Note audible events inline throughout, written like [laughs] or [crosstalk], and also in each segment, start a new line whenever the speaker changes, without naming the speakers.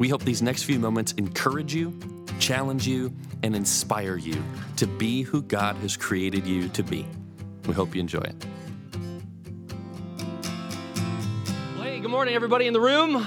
We hope these next few moments encourage you, challenge you, and inspire you to be who God has created you to be. We hope you enjoy it.
Hey, good morning, everybody in the room.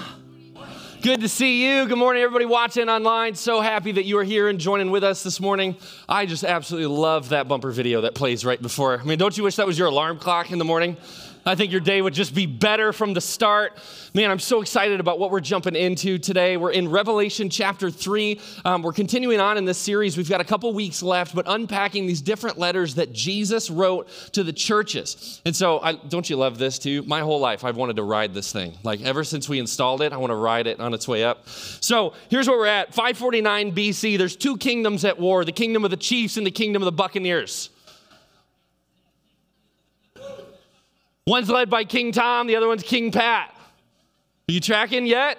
Good to see you. Good morning, everybody watching online. So happy that you are here and joining with us this morning. I just absolutely love that bumper video that plays right before. I mean, don't you wish that was your alarm clock in the morning? I think your day would just be better from the start. Man, I'm so excited about what we're jumping into today. We're in Revelation chapter 3. Um, we're continuing on in this series. We've got a couple weeks left, but unpacking these different letters that Jesus wrote to the churches. And so, I, don't you love this too? My whole life, I've wanted to ride this thing. Like, ever since we installed it, I want to ride it on its way up. So, here's where we're at 549 BC. There's two kingdoms at war the kingdom of the chiefs and the kingdom of the buccaneers. One's led by King Tom, the other one's King Pat. Are you tracking yet?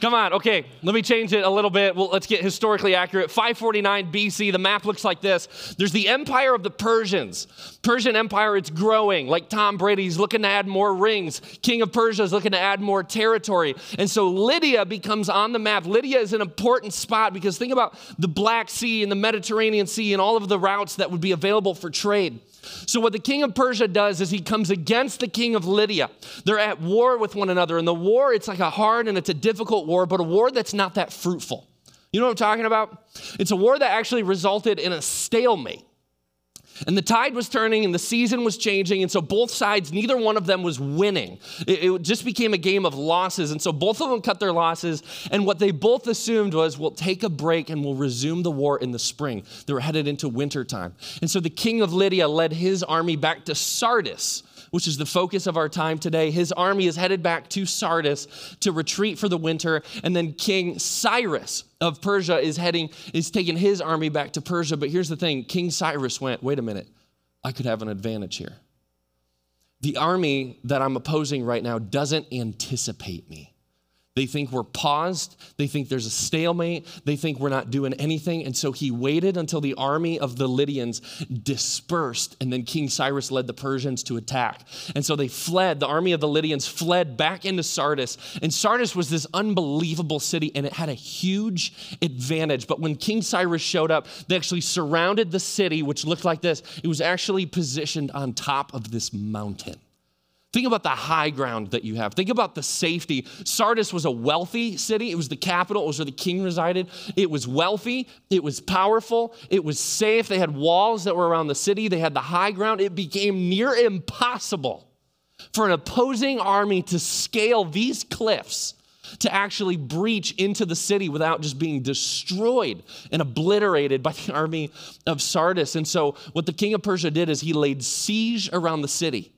Come on, okay, let me change it a little bit. Well, let's get historically accurate. 549 BC, the map looks like this. There's the empire of the Persians. Persian empire, it's growing. Like Tom Brady, he's looking to add more rings. King of Persia is looking to add more territory. And so Lydia becomes on the map. Lydia is an important spot because think about the Black Sea and the Mediterranean Sea and all of the routes that would be available for trade. So, what the king of Persia does is he comes against the king of Lydia. They're at war with one another. And the war, it's like a hard and it's a difficult war, but a war that's not that fruitful. You know what I'm talking about? It's a war that actually resulted in a stalemate. And the tide was turning and the season was changing. And so both sides, neither one of them was winning. It, it, just became a game of losses. And so both of them cut their losses. And what they both assumed was we'll take a break and we'll resume the war in the spring. They were headed into wintertime. And so the king of Lydia led his army back to Sardis which is the focus of our time today. His army is headed back to Sardis to retreat for the winter, and then King Cyrus of Persia is heading is taking his army back to Persia. But here's the thing, King Cyrus went, "Wait a minute. I could have an advantage here." The army that I'm opposing right now doesn't anticipate me. They think we're paused. They think there's a stalemate. They think we're not doing anything. And so he waited until the army of the Lydians dispersed. And then King Cyrus led the Persians to attack. And so they fled. The army of the Lydians fled back into Sardis. And Sardis was this unbelievable city and it had a huge advantage. But when King Cyrus showed up, they actually surrounded the city, which looked like this. It was actually positioned on top of this mountain. Think about the high ground that you have. Think about the safety. Sardis was a wealthy city. It was the capital, it was where the king resided. It was wealthy, it was powerful, it was safe. They had walls that were around the city, they had the high ground. It became near impossible for an opposing army to scale these cliffs to actually breach into the city without just being destroyed and obliterated by the [laughs] army of Sardis. And so, what the king of Persia did is he laid siege around the city.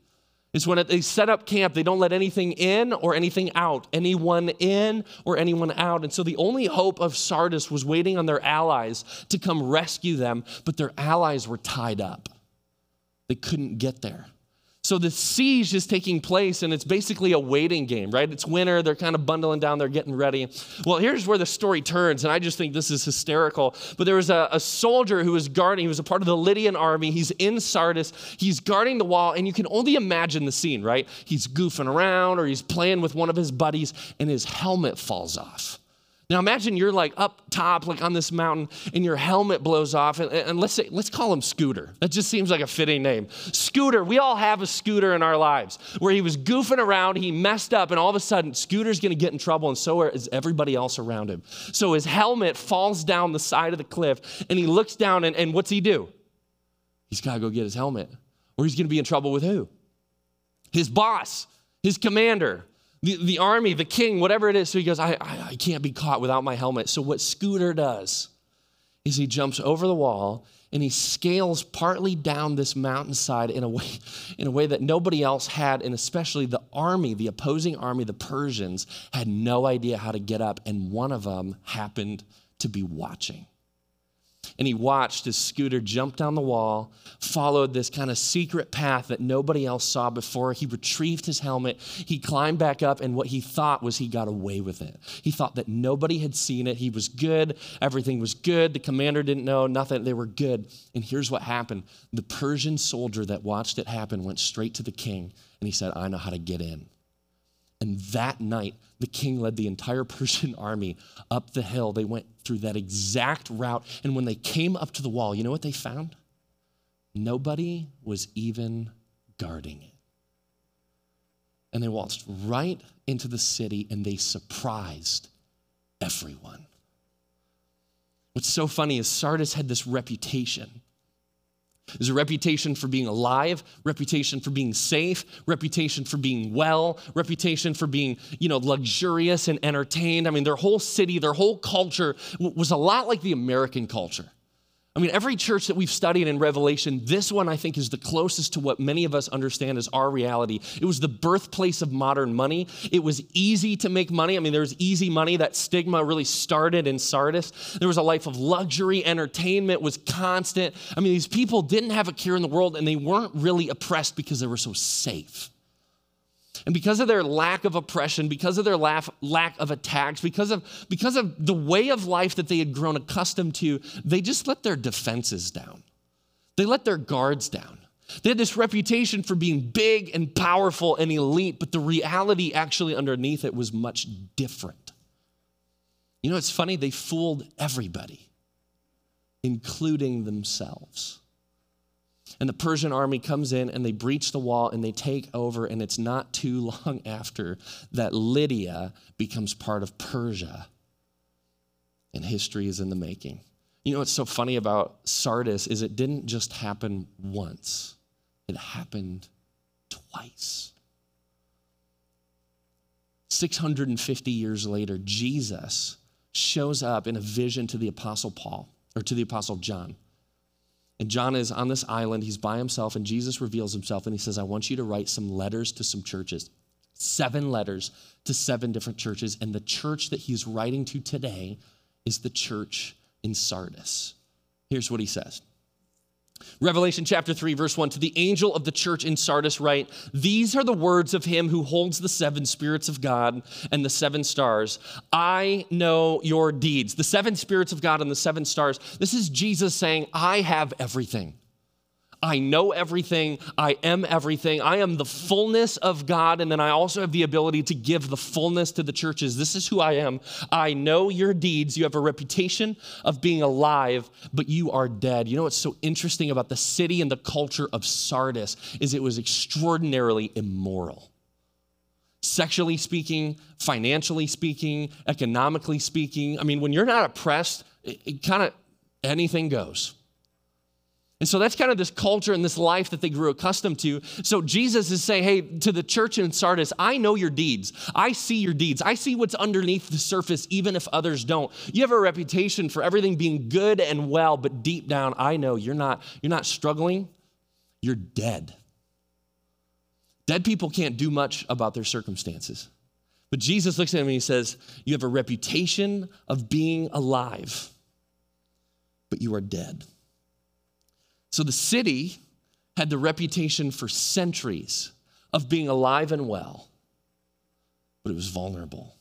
Is when they set up camp, they don't let anything in or anything out, anyone in or anyone out. And so the only hope of Sardis was waiting on their allies to come rescue them, but their allies were tied up. They couldn't get there. So the siege is taking place, and it's basically a waiting game, right? It's winter, they're kind of bundling down, they're getting ready. Well, here's where the story turns, and I just think this is hysterical. But there was a, a soldier who was guarding, he was a part of the Lydian army. He's in Sardis, he's guarding the wall, and you can only imagine the scene, right? He's goofing around or he's playing with one of his buddies, and his helmet falls off. Now imagine you're like up top, like on this mountain, and your helmet blows off. And, and, let's say, let's call him Scooter. That just seems like a fitting name. Scooter, we all have a Scooter in our lives where he was goofing around, he messed up, and all of a sudden, Scooter's gonna get in trouble, and so is everybody else around him. So his helmet falls down the side of the cliff, and he looks down, and, and what's he do? He's gotta go get his helmet, or he's gonna be in trouble with who? His boss, his commander the, the army, the king, whatever it is. So he goes, I, I, I can't be caught without my helmet. So what Scooter does is he jumps over the wall and he scales partly down this mountainside in a way in a way that nobody else had and especially the army the opposing army the persians had no idea how to get up and one of them happened
to be watching. And he watched as Scooter jumped down the wall, followed this kind of secret path that nobody else saw before. He retrieved his helmet, he climbed back up, and what he thought was he got away with it. He thought that nobody had seen it. He was good, everything was good. The commander didn't know, nothing, they were good. And here's what happened the Persian soldier that watched it happen went straight to the king, and he said, I know how to get in. And that night, the king led the entire [laughs] Persian army up the hill. They went through that exact route. And when they came up to the wall, you know what they found? Nobody was even guarding it. And they waltzed right into the city and they surprised everyone. What's so funny is Sardis had this reputation there's a reputation for being alive, reputation for being safe, reputation for being well, reputation for being, you know, luxurious and entertained. I mean, their whole city, their whole culture was a lot like the American culture. I mean, every church that we've studied in Revelation, this one I think is the closest to what many of us understand as our reality. It was the birthplace of modern money. It was easy to make money. I mean, there was easy money. That stigma really started in Sardis. There was a life of luxury, entertainment was constant. I mean, these people didn't have a care in the world and they weren't really oppressed because they were so safe. And because of their lack of oppression, because of their lack, of attacks, because of, because of the way of life that they had grown accustomed to, they just let their defenses down. They let their guards down. They had this reputation for being big and powerful and elite, but the reality actually underneath it was much different. You know, it's funny, they fooled everybody, including themselves. And the Persian army comes in and they breach the wall and they take over. And it's not too [laughs] long after that Lydia becomes part of Persia. And history is in the making. You know what's so funny about Sardis is it didn't just happen once, it happened twice. 650 years later, Jesus shows up in a vision to the Apostle Paul or to the Apostle John. And John is on this island, he's by himself, and Jesus reveals himself and he says, I want you to write some letters to some churches. Seven letters to seven different churches. And the church that he's writing to today is the church in Sardis. Here's what he says Revelation chapter 3, verse 1 To the angel of the church in Sardis, write, These are the words of him who holds the seven spirits of God and the seven stars. I know your deeds. The seven spirits of God and the seven stars. This is Jesus saying, I have everything. I know everything. I am everything. I am the fullness of God. And then I also have the ability to give the fullness to the churches. This is who I am. I know your deeds. You have a reputation of being alive, but you are dead. You know what's so interesting about the city and the culture of Sardis is it was extraordinarily immoral. Sexually speaking, financially speaking, economically speaking. I mean, when you're not oppressed, it, it kind of anything goes. And so that's kind of this culture and this life that they grew accustomed to. So Jesus is saying, hey, to the church in Sardis, I know your deeds. I see your deeds. I see what's underneath the surface, even if others don't. You have a reputation for everything being good and well, but deep down, I know you're not, you're not struggling, you're dead. Dead people can't do much about their circumstances. But Jesus looks at him and he says, You have a reputation of being alive, but you are dead. So the city had the reputation for centuries of being alive and well, but it was vulnerable,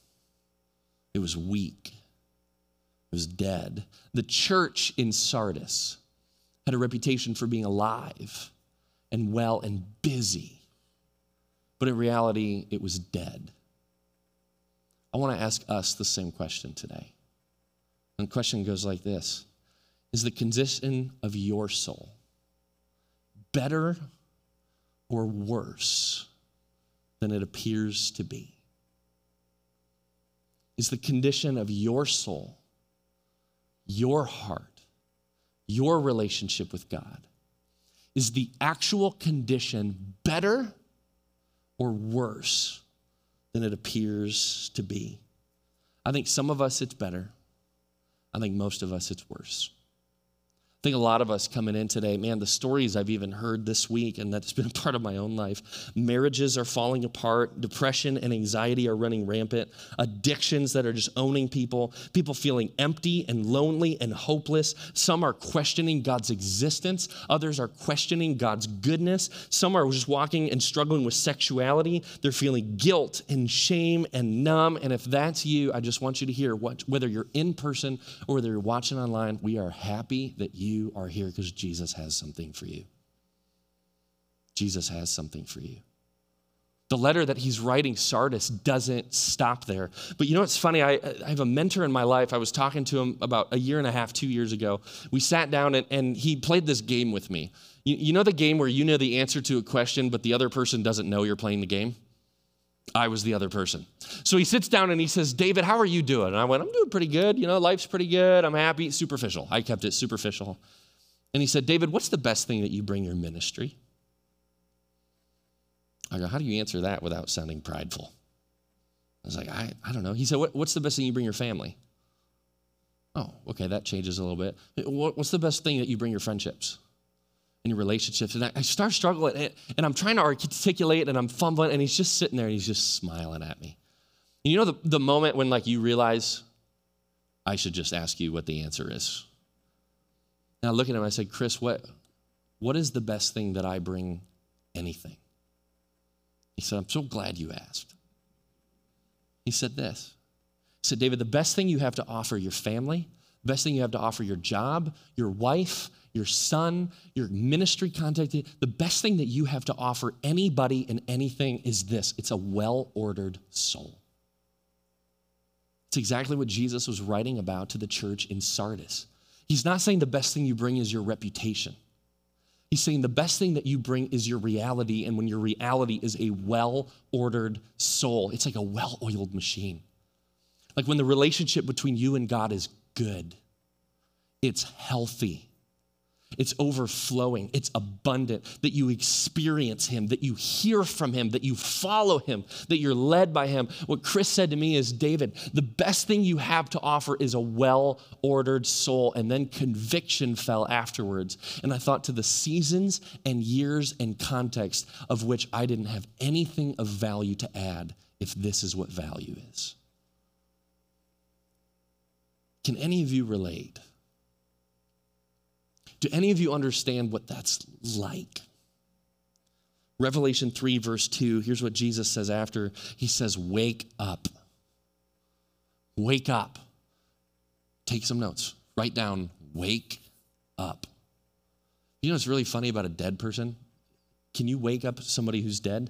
it was weak, it was dead. The church in Sardis had a reputation for being alive and well and busy, but in reality, it was dead. I want to ask us the same question today. And the question goes like this Is the condition of your soul better or worse than it appears to be? Is the condition of your soul, your heart, your relationship with God, is the actual condition better or worse than it appears to be? I think some of us it's better. I think most of us it's worse think a lot of us coming in today, man, the stories I've even heard this week, and that's been [laughs] a part of my own life. Marriages are falling apart, depression and anxiety are running rampant, addictions that are just owning people, people feeling empty and lonely and hopeless. Some are questioning God's existence, others are questioning God's goodness. Some are just walking and struggling with sexuality. They're feeling guilt and shame and numb. And if that's you, I just want you to hear what, whether you're in person or whether you're watching online, we are happy that you are here because Jesus has something for you. Jesus has something for you. The letter that he's writing, Sardis, doesn't stop there. But you know what's funny? I, I, have a mentor in my life. I was talking to him about a year and a half, two years ago. We sat down and, and he played this game with me. You, you know the game where you know the answer to a question, but the other person doesn't know you're playing the game? I was the other person. So he sits down and he says, David, how are you doing? And I went, I'm doing pretty good. You know, life's pretty good. I'm happy. Superficial. I kept it superficial. And he said, David, what's the best thing that you bring your ministry? I go, how do you answer that without sounding prideful? I was like, I, I don't know. He said, what, what's the best thing you bring your family? Oh, okay, that changes a little bit. What's the best thing that you bring your friendships? In relationships. And I, I start struggling and, and I'm trying to articulate and I'm fumbling and he's just sitting there and he's just smiling at me. And you know the, the moment when like you realize I should just ask you what the answer is. And I look at him, I said, Chris, what, what is the best thing that I bring anything? He said, I'm so glad you asked. He said this. He said, David, the best thing you have to offer your family, best thing you have to offer your job, your wife, your son, your ministry contact, the best thing that you have to offer anybody and anything is this it's a well ordered soul. It's exactly what Jesus was writing about to the church in Sardis. He's not saying the best thing you bring is your reputation. He's saying the best thing that you bring is your reality, and when your reality is a well ordered soul, it's like a well oiled machine. Like when the relationship between you and God is good, it's healthy, it's overflowing, it's abundant, that you experience Him, that you hear from Him, that you follow Him, that you're led by Him. What Chris said to me is David, the best thing you have to offer is a well ordered soul. And then conviction fell afterwards. And I thought to the seasons and years and context of which I didn't have anything of value to add if this is what value is. Can any of you relate? Do any of you understand what that's like? Revelation 3, verse 2, here's what Jesus says after. He says, Wake up. Wake up. Take some notes. Write down, Wake up. You know what's really funny about a dead person? Can you wake up somebody who's dead?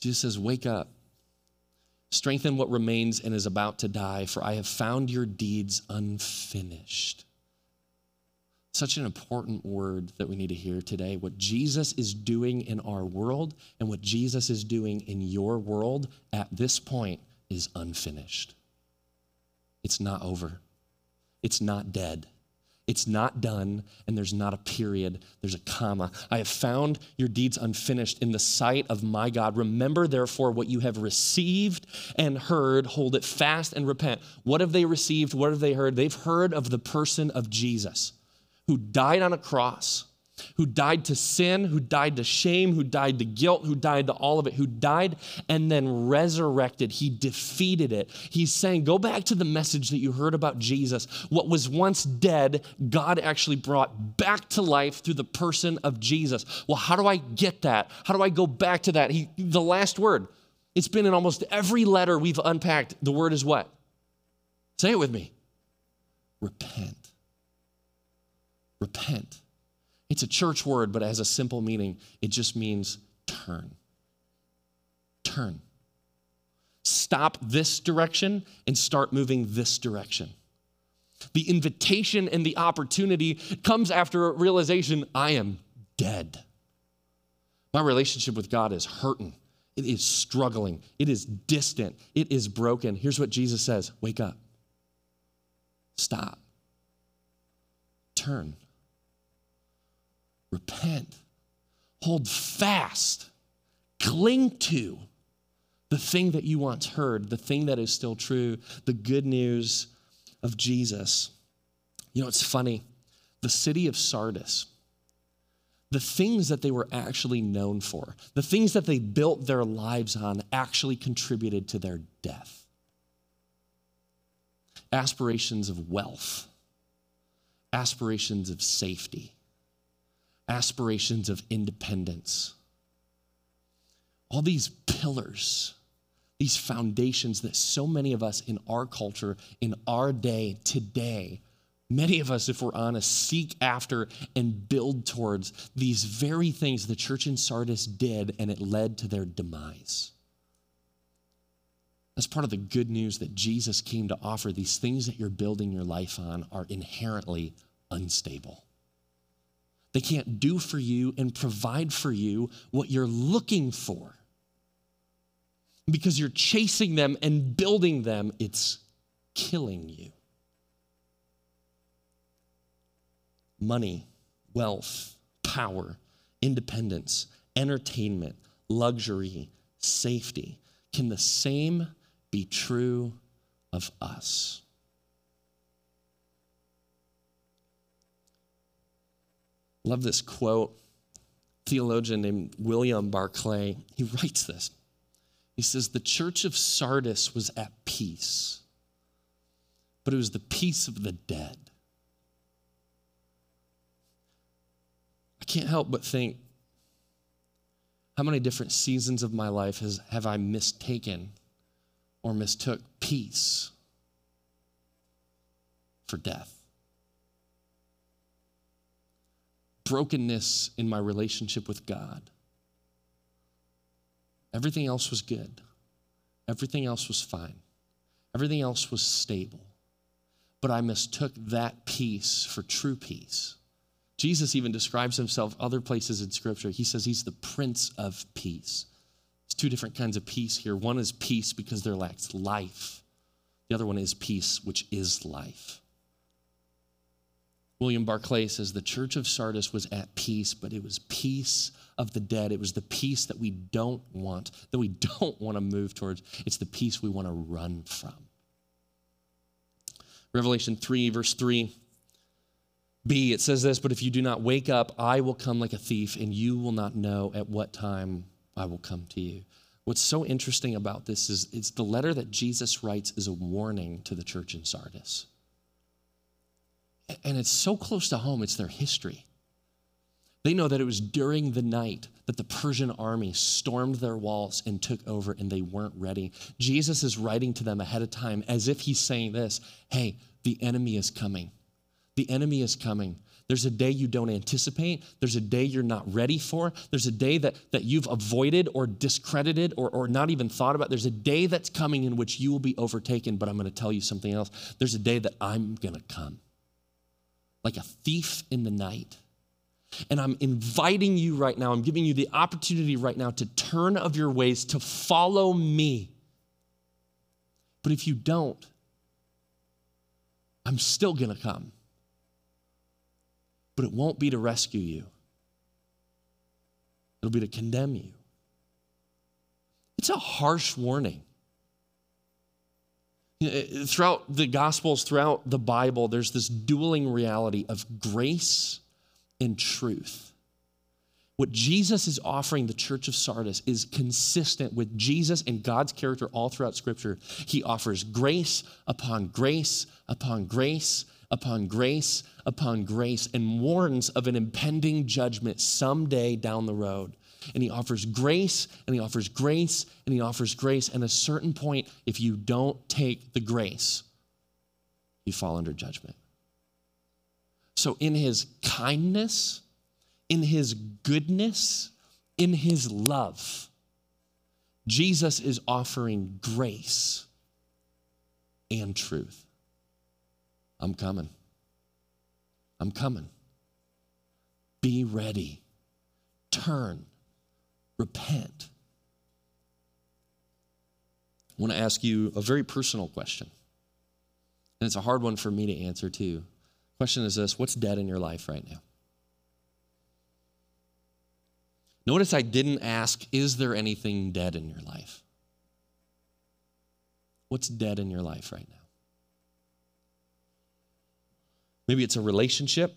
Jesus says, Wake up. Strengthen what remains and is about to die, for I have found your deeds unfinished. Such an important word that we need to hear today. What Jesus is doing in our world and what Jesus is doing in your world at this point is unfinished. It's not over, it's not dead. It's not done, and there's not a period, there's a comma. I have found your deeds unfinished in the sight of my God. Remember, therefore, what you have received and heard, hold it fast and repent. What have they received? What have they heard? They've heard of the person of Jesus who died on a cross who died to sin, who died to shame, who died to guilt, who died to all of it, who died and then resurrected. He defeated it. He's saying, Go back to the message that you heard about Jesus. What was once dead, God actually brought back to life through the person of Jesus. Well, how do I get that? How do I go back to that? He, the last word. It's been in almost every letter we've unpacked. The word is what? Say it with me repent. Repent. It's a church word, but it has a simple meaning. It just means turn. Turn. Stop this direction and start moving this direction. The invitation and the opportunity comes after a realization I am dead. My relationship with God is hurting. It is struggling. It is distant. It is broken. Here's what Jesus says Wake up. Stop. Turn repent, hold fast, cling to the thing that you once heard, the thing that is still true, the good news of Jesus. You know, it's funny. The city of Sardis, the things that they were actually known for, the things that they built their lives on, actually contributed to their death. Aspirations of wealth, aspirations of safety, aspirations of independence. All these pillars, these foundations that so many of us in our culture, in our day, today, Many of us, if we're honest, seek after and build towards these very things the church in Sardis did, and it led to their demise. That's part of the good news that Jesus came to offer. These things that you're building your life on are inherently unstable. They can't do for you and provide for you what you're looking for. Because you're chasing them and building them, it's killing you. money, wealth, power, independence, entertainment, luxury, safety. Can the same be true of us? Love this quote. Theologian named William Barclay, he writes this. He says, The church of Sardis was at peace, but it was the peace of the dead. I can't help but think how many different seasons of my life has, have I mistaken or mistook peace for death? Brokenness in my relationship with God. Everything else was good. Everything else was fine. Everything else was stable. But I mistook that peace for true peace. Jesus even describes himself other places in Scripture. He says he's the Prince of Peace. There's two different kinds of peace here. One is peace because there lacks life, the other one is peace, which is life. William Barclay says the church of Sardis was at peace, but it was peace of the dead. It was the peace that we don't want, that we [laughs] don't want to move towards. It's the peace we want to run from. Revelation 3, verse 3 B, it says this, but if you do not wake up, I will come like a thief, and you will not know at what time I will come to you. What's so interesting about this is it's the letter that Jesus writes is a warning to the church in Sardis. And it's so close to home, it's their history. They know that it was during the night that the Persian army stormed their walls and took over, and they weren't ready. Jesus is writing to them ahead of time as if he's saying this Hey, the enemy is coming. The enemy is coming. There's a day you don't anticipate. There's a day you're not ready for. There's a day that, that you've avoided or discredited or, or not even thought about. There's a day that's coming in which you will be overtaken, but I'm going to tell you something else. There's a day that I'm going to come like a thief in the night. And I'm inviting you right now, I'm giving you the opportunity right now to turn of your ways, to follow me. But if you don't, I'm still going to come but it won't be to rescue you, it'll be to condemn you. It's a harsh warning. Throughout the Gospels, throughout the Bible, there's this dueling reality of grace and truth. What Jesus is offering the church of Sardis is consistent with Jesus and God's character all throughout Scripture. He offers grace upon grace upon grace upon grace upon grace and warns of an impending judgment someday down the road. And he offers grace and he offers grace and he offers grace. And a certain point, if you don't take the grace, you fall under judgment. So, in his kindness, in his goodness, in his love, Jesus is offering grace and truth. I'm coming. I'm coming. Be ready. Turn. Repent. I want to ask you a very personal question. And it's a hard one for me to answer, too. Question is this What's dead in your life right now? Notice I didn't ask, Is there anything dead in your life? What's dead in your life right now? Maybe it's a relationship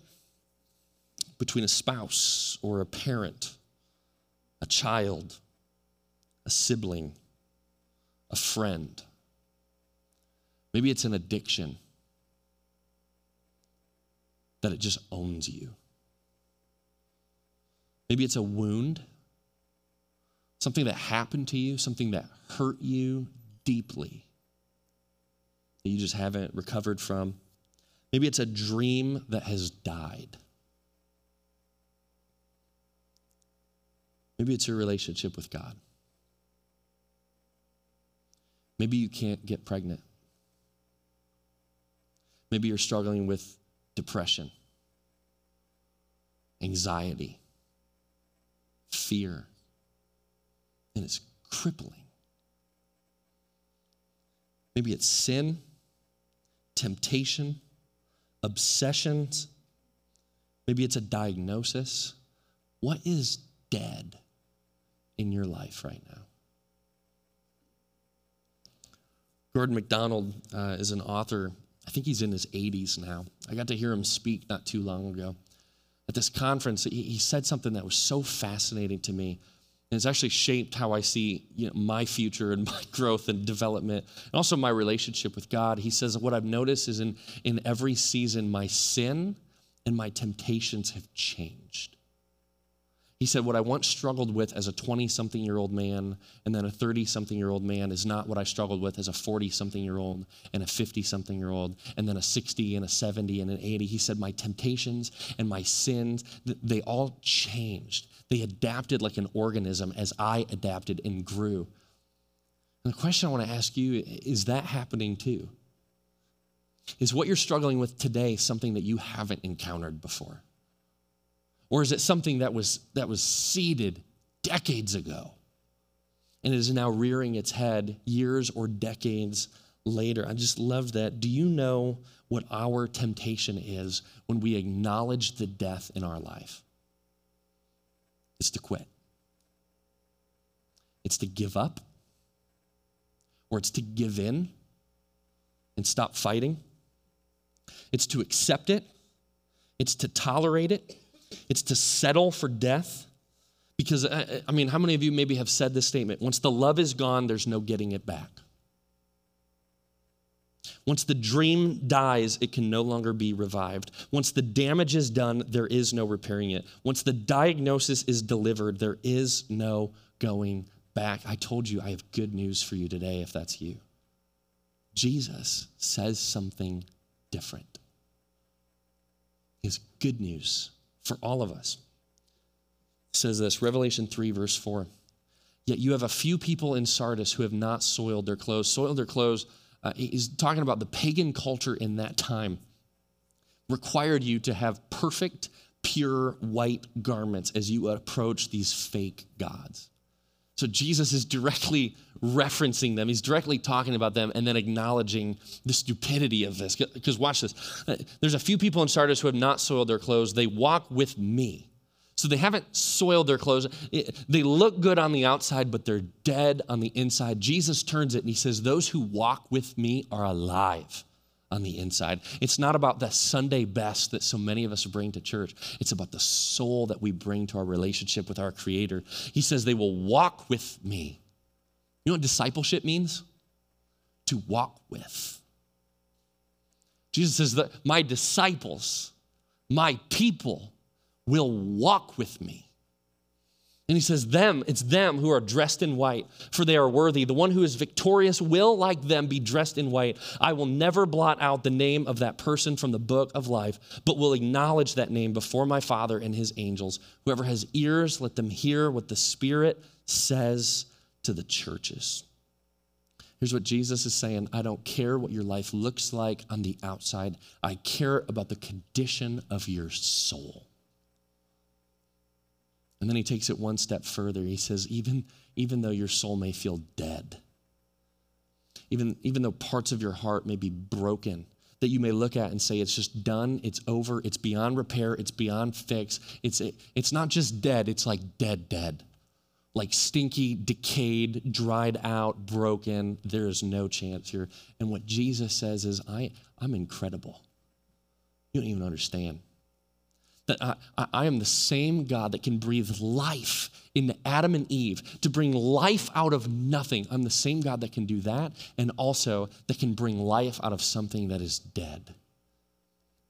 between a spouse or a parent, a child, a sibling, a friend. Maybe it's an addiction that it just owns you. Maybe it's a wound, something that happened to you, something that hurt you deeply that you just haven't recovered from. Maybe it's a dream that has died. Maybe it's your relationship with God. Maybe you can't get pregnant. Maybe you're struggling with depression, anxiety, fear, and it's crippling. Maybe it's sin, temptation, obsessions. Maybe it's a diagnosis. What is dead in your life right now? Gordon MacDonald uh, is an author. I think he's in his 80s now. I got to hear him speak not too long ago. At this conference, he, he said something that was so fascinating to me. And it's actually shaped how I see you know, my future and [laughs] my growth and development, and also my relationship with God. He says, What I've noticed is in, in every season, my sin and my temptations have changed. He said, What I once struggled with as a 20 something year old man and then a 30 something year old man is not what I struggled with as a 40 something year old and a 50 something year old and then a 60 and a 70 and an 80. He said, My temptations and my sins, they all changed. They adapted like an organism as I adapted and grew. And the question I want to ask you is that happening too? Is what you're struggling with today something that you haven't encountered before? Or is it something that was, that was seeded decades ago and is now rearing its head years or decades later? I just love that. Do you know what our temptation is when we acknowledge the death in our life? It's to quit, it's to give up, or it's to give in and stop fighting. It's to accept it, it's to tolerate it, it's to settle for death. Because, uh, uh, I mean, how many of you maybe have said this statement? Once the love is gone, there's no getting it back. Once the dream dies, it can no longer be revived. Once the damage is done, there is no repairing it. Once the diagnosis is delivered, there is no going back. I told you I have good news for you today if that's you. Jesus says something different. Is good news for all of us. It says this Revelation 3, verse 4. Yet you have a few people in Sardis who have not soiled their clothes. Soiled their clothes, uh, he's talking about the pagan culture in that time, required you to have perfect, pure white garments as you approach these fake gods. So Jesus is directly referencing them. He's directly talking about them and then acknowledging the stupidity of this. Because watch this. Uh, there's a few people in Sardis who have not soiled their clothes. They walk with me. So they haven't soiled their clothes. They look good on the outside, but they're dead on the inside. Jesus turns it and he says, Those who walk with me are alive on the inside. It's not about the Sunday best that so many of us bring to church. It's about the soul that we bring to our relationship with our Creator. He says, They will walk with me. You know what discipleship means? To walk with. Jesus says that my disciples, my people, will walk with me. And he says, Them, it's them who are dressed in white, for they are worthy. The one who is victorious will, like them, be dressed in white. I will never blot out the name of that person from the book of life, but will acknowledge that name before my Father and his angels. Whoever has ears, let them hear what the Spirit says to the churches. Here's what Jesus is saying I don't care what your life looks like on the outside, I care about the condition of your soul. And then he takes it one step further. He says, even, even though your soul may feel dead, even, even though parts of your heart may be broken, that you may look at and say, it's just done, it's over, it's beyond repair, it's beyond fix. It's, it, it's not just dead, it's like dead, dead. Like stinky, decayed, dried out, broken. There is no chance here. And what Jesus says is, I, I'm incredible. You don't even understand. That I, I am the same God that can breathe life into Adam and Eve to bring life out of nothing. I'm the same God that can do that and also that can bring life out of something that is dead,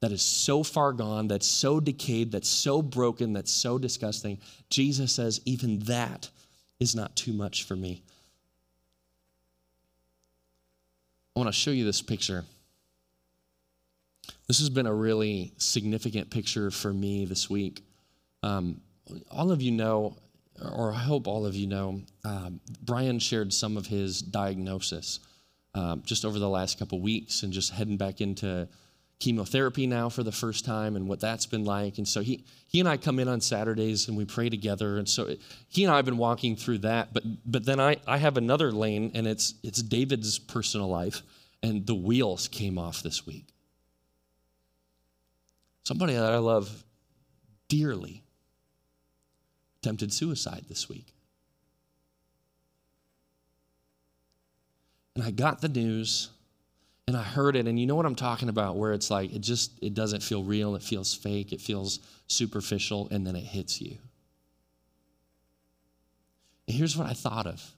that is so far gone, that's so decayed, that's so broken, that's so disgusting. Jesus says, even that is not too much for me. I want to show you this picture. This has been a really significant picture for me this week. Um, all of you know, or I hope all of you know, um, Brian shared some of his diagnosis um, just over the last couple weeks and just heading back into chemotherapy now for the first time and what that's been like. And so he, he and I come in on Saturdays and we pray together. And so he and I have been walking through that. But, but then I, I have another lane and it's, it's David's personal life. And the wheels came off this week. Somebody that I love dearly attempted suicide this week. And I got the news and I heard it and you know what I'm talking about where it's like it just it doesn't feel real, it feels fake, it feels superficial and then it hits you. And here's what I thought of.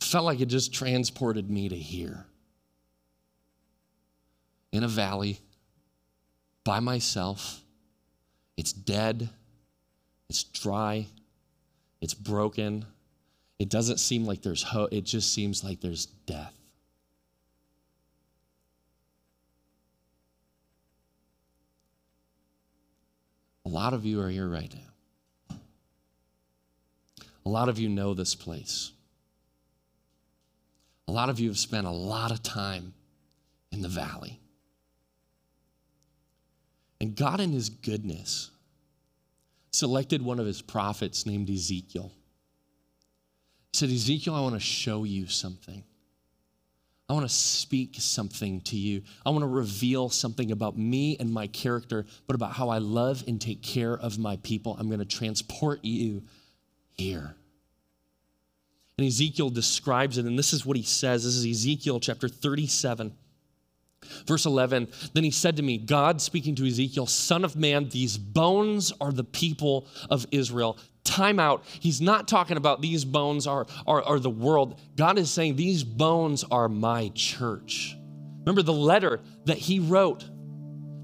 It felt like it just transported me to here. In a valley by myself. It's dead. It's dry. It's broken. It doesn't seem like there's hope. It just seems like there's death. A lot of you are here right now. A lot of you know this place. A lot of you have spent a lot of time in the valley. And God, in his goodness, selected one of his prophets named Ezekiel. He said, Ezekiel, I want to show you something. I want to speak something to you. I want to reveal something about me and my character, but about how I love and take care of my people. I'm going to transport you here. And Ezekiel describes it, and this is what he says. This is Ezekiel chapter 37. Verse 11, then he said to me, God speaking to Ezekiel, Son of man, these bones are the people of Israel. Time out. He's not talking about these bones are, are, are the world. God is saying, These bones are my church. Remember the letter that he wrote,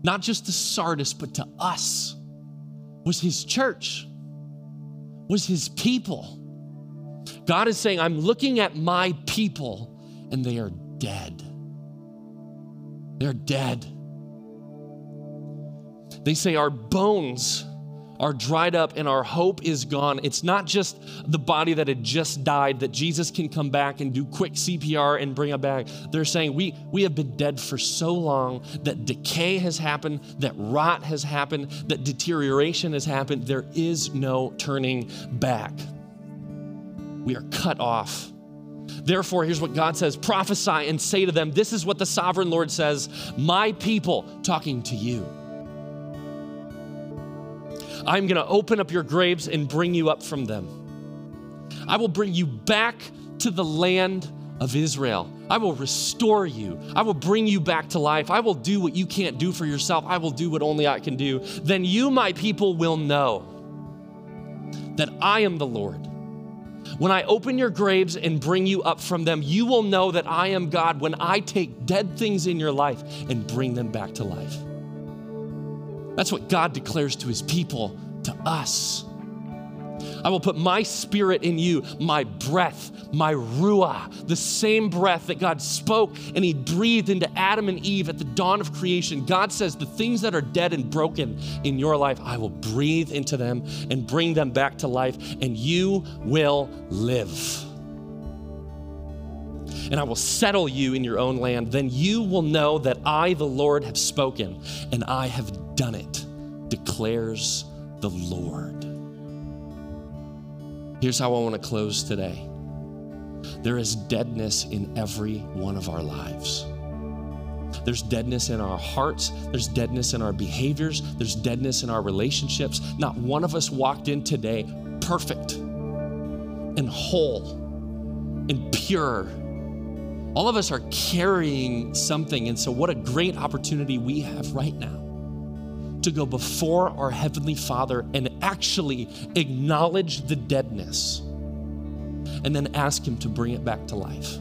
not just to Sardis, but to us, was his church, was his people. God is saying, I'm looking at my people, and they are dead. They're dead. They say our bones are dried up and our hope is gone. It's not just the body that had just died that Jesus can come back and do quick CPR and bring it back. They're saying we, we have been dead for so long that decay has happened, that rot has happened, that deterioration has happened. There is no turning back. We are cut off. Therefore, here's what God says prophesy and say to them, This is what the sovereign Lord says, my people, talking to you. I'm going to open up your graves and bring you up from them. I will bring you back to the land of Israel. I will restore you. I will bring you back to life. I will do what you can't do for yourself. I will do what only I can do. Then you, my people, will know that I am the Lord when I open your graves and bring you up from them, you will know that I am God when I take dead things in your life and bring them back to life. That's what God declares to his people, to us. I will put my spirit in you, my breath, my ruah, the same breath that God spoke and He breathed into Adam and Eve at the dawn of creation. God says, The things that are dead and broken in your life, I will breathe into them and bring them back to life, and you will live. And I will settle you in your own land. Then you will know that I, the Lord, have spoken, and I have done it, declares the Lord. Here's how I want to close today there is deadness in every one of our lives. There's deadness in our hearts. There's deadness in our behaviors. There's deadness in our relationships. Not one of us walked in today perfect and whole and pure
All of us are carrying something. And so, what a great opportunity we have right now to go before our Heavenly Father and actually acknowledge the deadness and then ask Him to bring it back to life.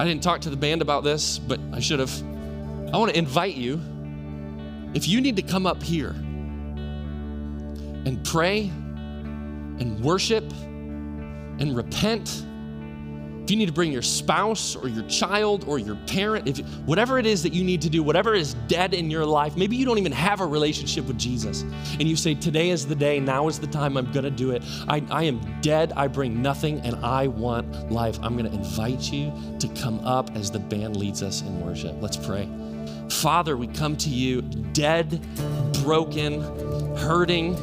I didn't talk to the band about this, but I should have. I want to invite you, if you need to come up here and pray and worship and repent you need to bring your spouse or your child or your parent, if whatever it is that you need to do, whatever is dead in your life, maybe you don't even have a relationship with Jesus, and you say, Today is the day, now is the time, I'm gonna do it. I, I am dead, I bring nothing, and I want life. I'm gonna invite you to come up as the band leads us in worship. Let's pray. Father, we come to you dead, broken, hurting,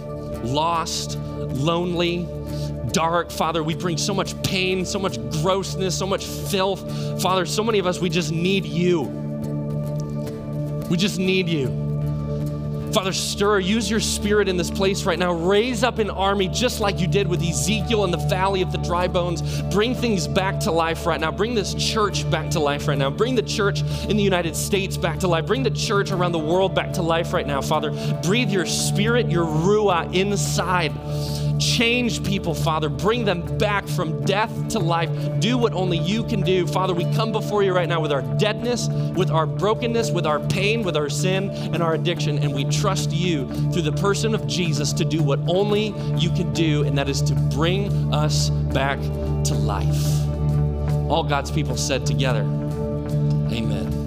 lost, lonely dark. Father, we bring so much pain, so much grossness, so much filth. Father, so many of us, we just need you. We just need you. Father, stir, use your spirit in this place right now. Raise up an army just like you did with Ezekiel in the valley of the dry bones. Bring things back to life right now. Bring this church back to life right now. Bring the church in the United States back to life. Bring the church around the world back to life right now, Father. Breathe your spirit, your Ruah inside Change people, Father. Bring them back from death to life. Do what only you can do. Father, we come before you right now with our deadness, with our brokenness, with our pain, with our sin, and our addiction. And we trust you through the person of Jesus to do what only you can do, and that is to bring us back to life. All God's people said together, Amen.